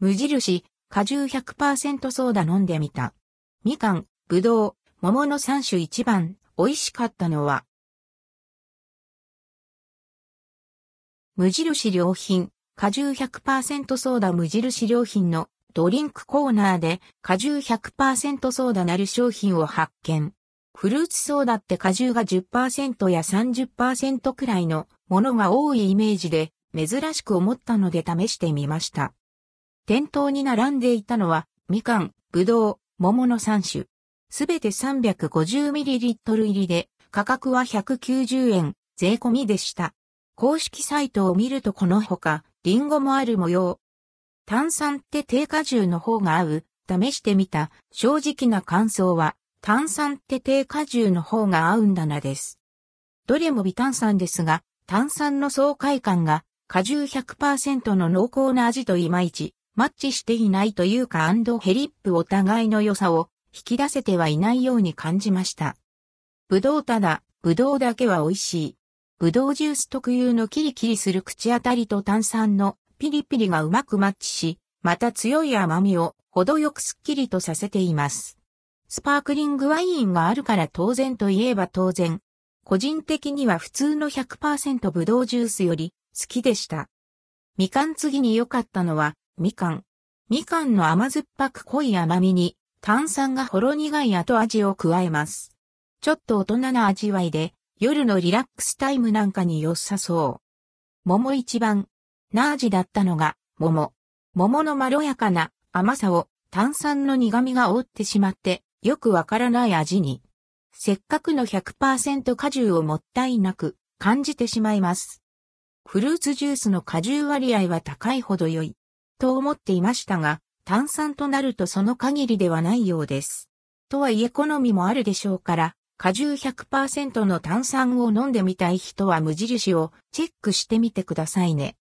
無印、果汁100%ソーダ飲んでみた。みかん、ぶどう、桃の3種一番、美味しかったのは、無印良品、果汁100%ソーダ無印良品のドリンクコーナーで果汁100%ソーダなる商品を発見。フルーツソーダって果汁が10%や30%くらいのものが多いイメージで珍しく思ったので試してみました。店頭に並んでいたのはみかん、ぶどう、桃の3種。すべて 350ml 入りで価格は190円税込みでした。公式サイトを見るとこのほか、リンゴもある模様。炭酸って低果汁の方が合う、試してみた、正直な感想は、炭酸って低果汁の方が合うんだなです。どれも微炭酸ですが、炭酸の爽快感が果汁100%の濃厚な味といまいちマッチしていないというか and hellip お互いの良さを引き出せてはいないように感じました。ぶどうただ、ぶどうだけは美味しい。ぶどうジュース特有のキリキリする口当たりと炭酸のピリピリがうまくマッチし、また強い甘みを程よくスッキリとさせています。スパークリングワインがあるから当然といえば当然。個人的には普通の100%ぶどうジュースより好きでした。みかん次に良かったのはみかん。みかんの甘酸っぱく濃い甘みに炭酸がほろ苦い後味を加えます。ちょっと大人な味わいで夜のリラックスタイムなんかに良さそう。桃一番、ナージだったのが、桃。桃のまろやかな甘さを炭酸の苦味が覆ってしまって、よくわからない味に。せっかくの100%果汁をもったいなく感じてしまいます。フルーツジュースの果汁割合は高いほど良い。と思っていましたが、炭酸となるとその限りではないようです。とはいえ好みもあるでしょうから、果汁100%の炭酸を飲んでみたい人は無印をチェックしてみてくださいね。